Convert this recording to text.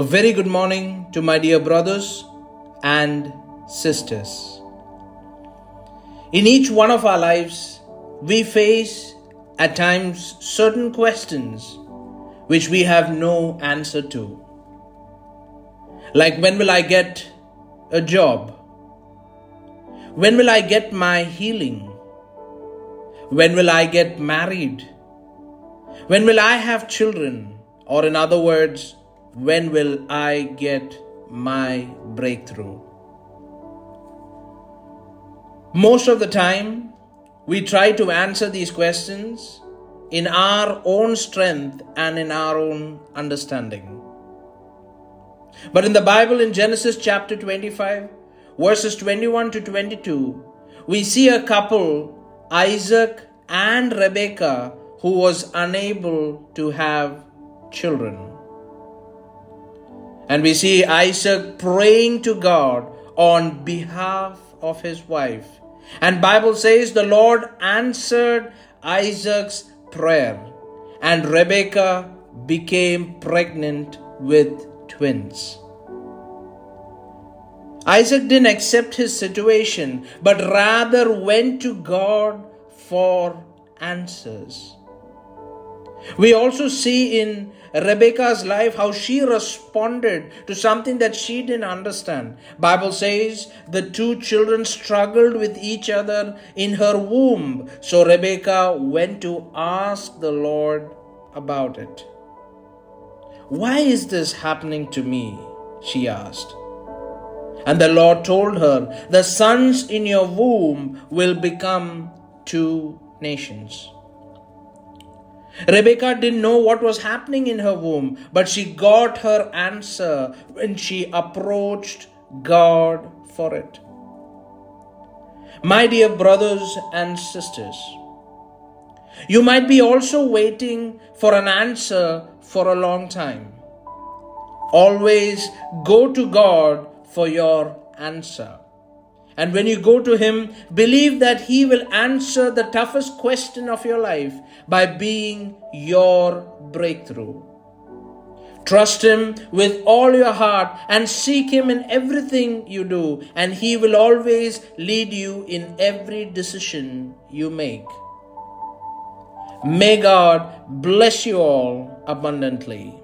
A very good morning to my dear brothers and sisters. In each one of our lives, we face at times certain questions which we have no answer to. Like, when will I get a job? When will I get my healing? When will I get married? When will I have children? Or, in other words, when will I get my breakthrough? Most of the time, we try to answer these questions in our own strength and in our own understanding. But in the Bible, in Genesis chapter 25, verses 21 to 22, we see a couple, Isaac and Rebekah, who was unable to have children. And we see Isaac praying to God on behalf of his wife. And Bible says the Lord answered Isaac's prayer and Rebekah became pregnant with twins. Isaac didn't accept his situation but rather went to God for answers. We also see in Rebecca's life how she responded to something that she didn't understand. Bible says the two children struggled with each other in her womb. So Rebecca went to ask the Lord about it. Why is this happening to me? she asked. And the Lord told her, The sons in your womb will become two nations. Rebecca didn't know what was happening in her womb, but she got her answer when she approached God for it. My dear brothers and sisters, you might be also waiting for an answer for a long time. Always go to God for your answer. And when you go to Him, believe that He will answer the toughest question of your life by being your breakthrough. Trust Him with all your heart and seek Him in everything you do, and He will always lead you in every decision you make. May God bless you all abundantly.